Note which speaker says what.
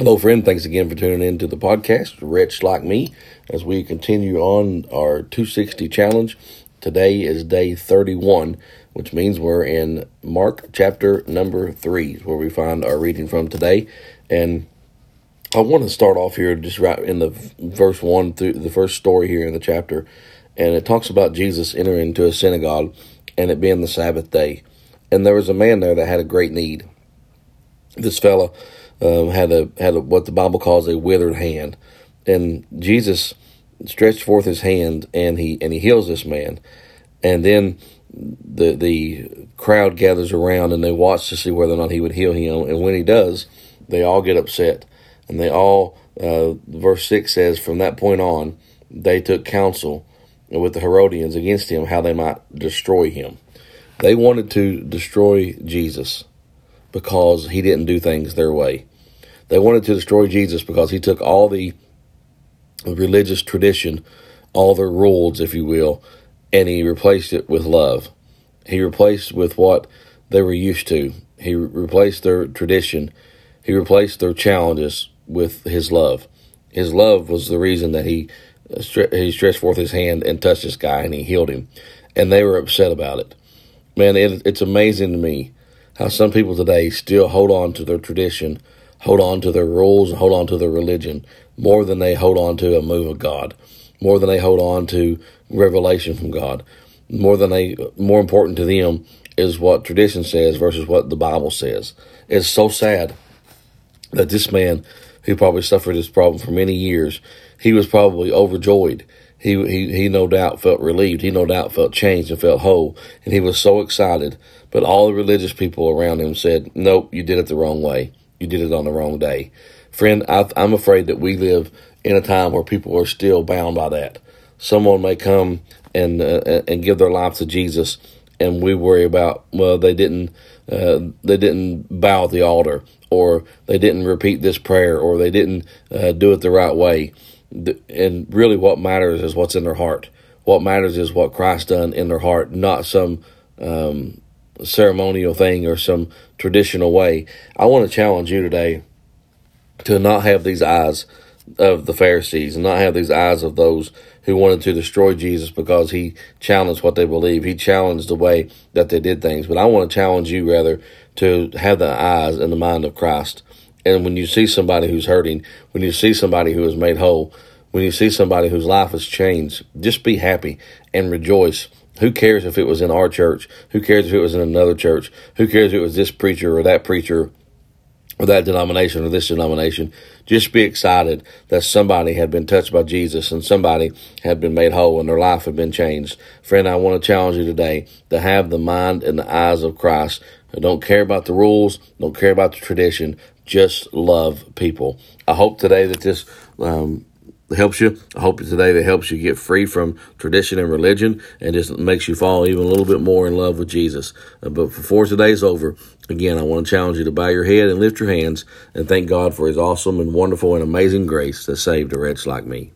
Speaker 1: Hello, friend. Thanks again for tuning in to the podcast, Wretch Like Me, as we continue on our 260 challenge. Today is day 31, which means we're in Mark chapter number 3, where we find our reading from today. And I want to start off here just right in the verse 1 through the first story here in the chapter. And it talks about Jesus entering into a synagogue and it being the Sabbath day. And there was a man there that had a great need. This fella um, had a had a, what the Bible calls a withered hand, and Jesus stretched forth his hand and he and he heals this man, and then the the crowd gathers around and they watch to see whether or not he would heal him, and when he does, they all get upset, and they all uh, verse six says from that point on they took counsel with the Herodians against him how they might destroy him. They wanted to destroy Jesus because he didn't do things their way. They wanted to destroy Jesus because he took all the religious tradition, all the rules, if you will, and he replaced it with love. He replaced with what they were used to. He replaced their tradition. He replaced their challenges with his love. His love was the reason that he uh, he stretched forth his hand and touched this guy and he healed him, and they were upset about it. Man, it, it's amazing to me how some people today still hold on to their tradition hold on to their rules and hold on to their religion more than they hold on to a move of God, more than they hold on to revelation from God, more than they, more important to them is what tradition says versus what the Bible says. It's so sad that this man, who probably suffered this problem for many years, he was probably overjoyed. He, he, he no doubt felt relieved. He no doubt felt changed and felt whole. And he was so excited. But all the religious people around him said, nope, you did it the wrong way you did it on the wrong day. Friend, I, am afraid that we live in a time where people are still bound by that. Someone may come and uh, and give their life to Jesus, and we worry about well they didn't uh, they didn't bow at the altar, or they didn't repeat this prayer, or they didn't uh, do it the right way. And really, what matters is what's in their heart. What matters is what Christ done in their heart, not some um, ceremonial thing or some traditional way. I want to challenge you today to not have these eyes of the Pharisees and not have these eyes of those who wanted to destroy Jesus because he challenged what they believe. He challenged the way that they did things. But I want to challenge you rather to have the eyes and the mind of Christ. And when you see somebody who's hurting, when you see somebody who is made whole, when you see somebody whose life has changed, just be happy and rejoice who cares if it was in our church? Who cares if it was in another church? Who cares if it was this preacher or that preacher or that denomination or this denomination? Just be excited that somebody had been touched by Jesus and somebody had been made whole and their life had been changed. Friend, I want to challenge you today to have the mind and the eyes of Christ. Don't care about the rules, don't care about the tradition, just love people. I hope today that this um, helps you. I hope today that helps you get free from tradition and religion and just makes you fall even a little bit more in love with Jesus. Uh, but before today's over, again, I want to challenge you to bow your head and lift your hands and thank God for his awesome and wonderful and amazing grace that saved a wretch like me.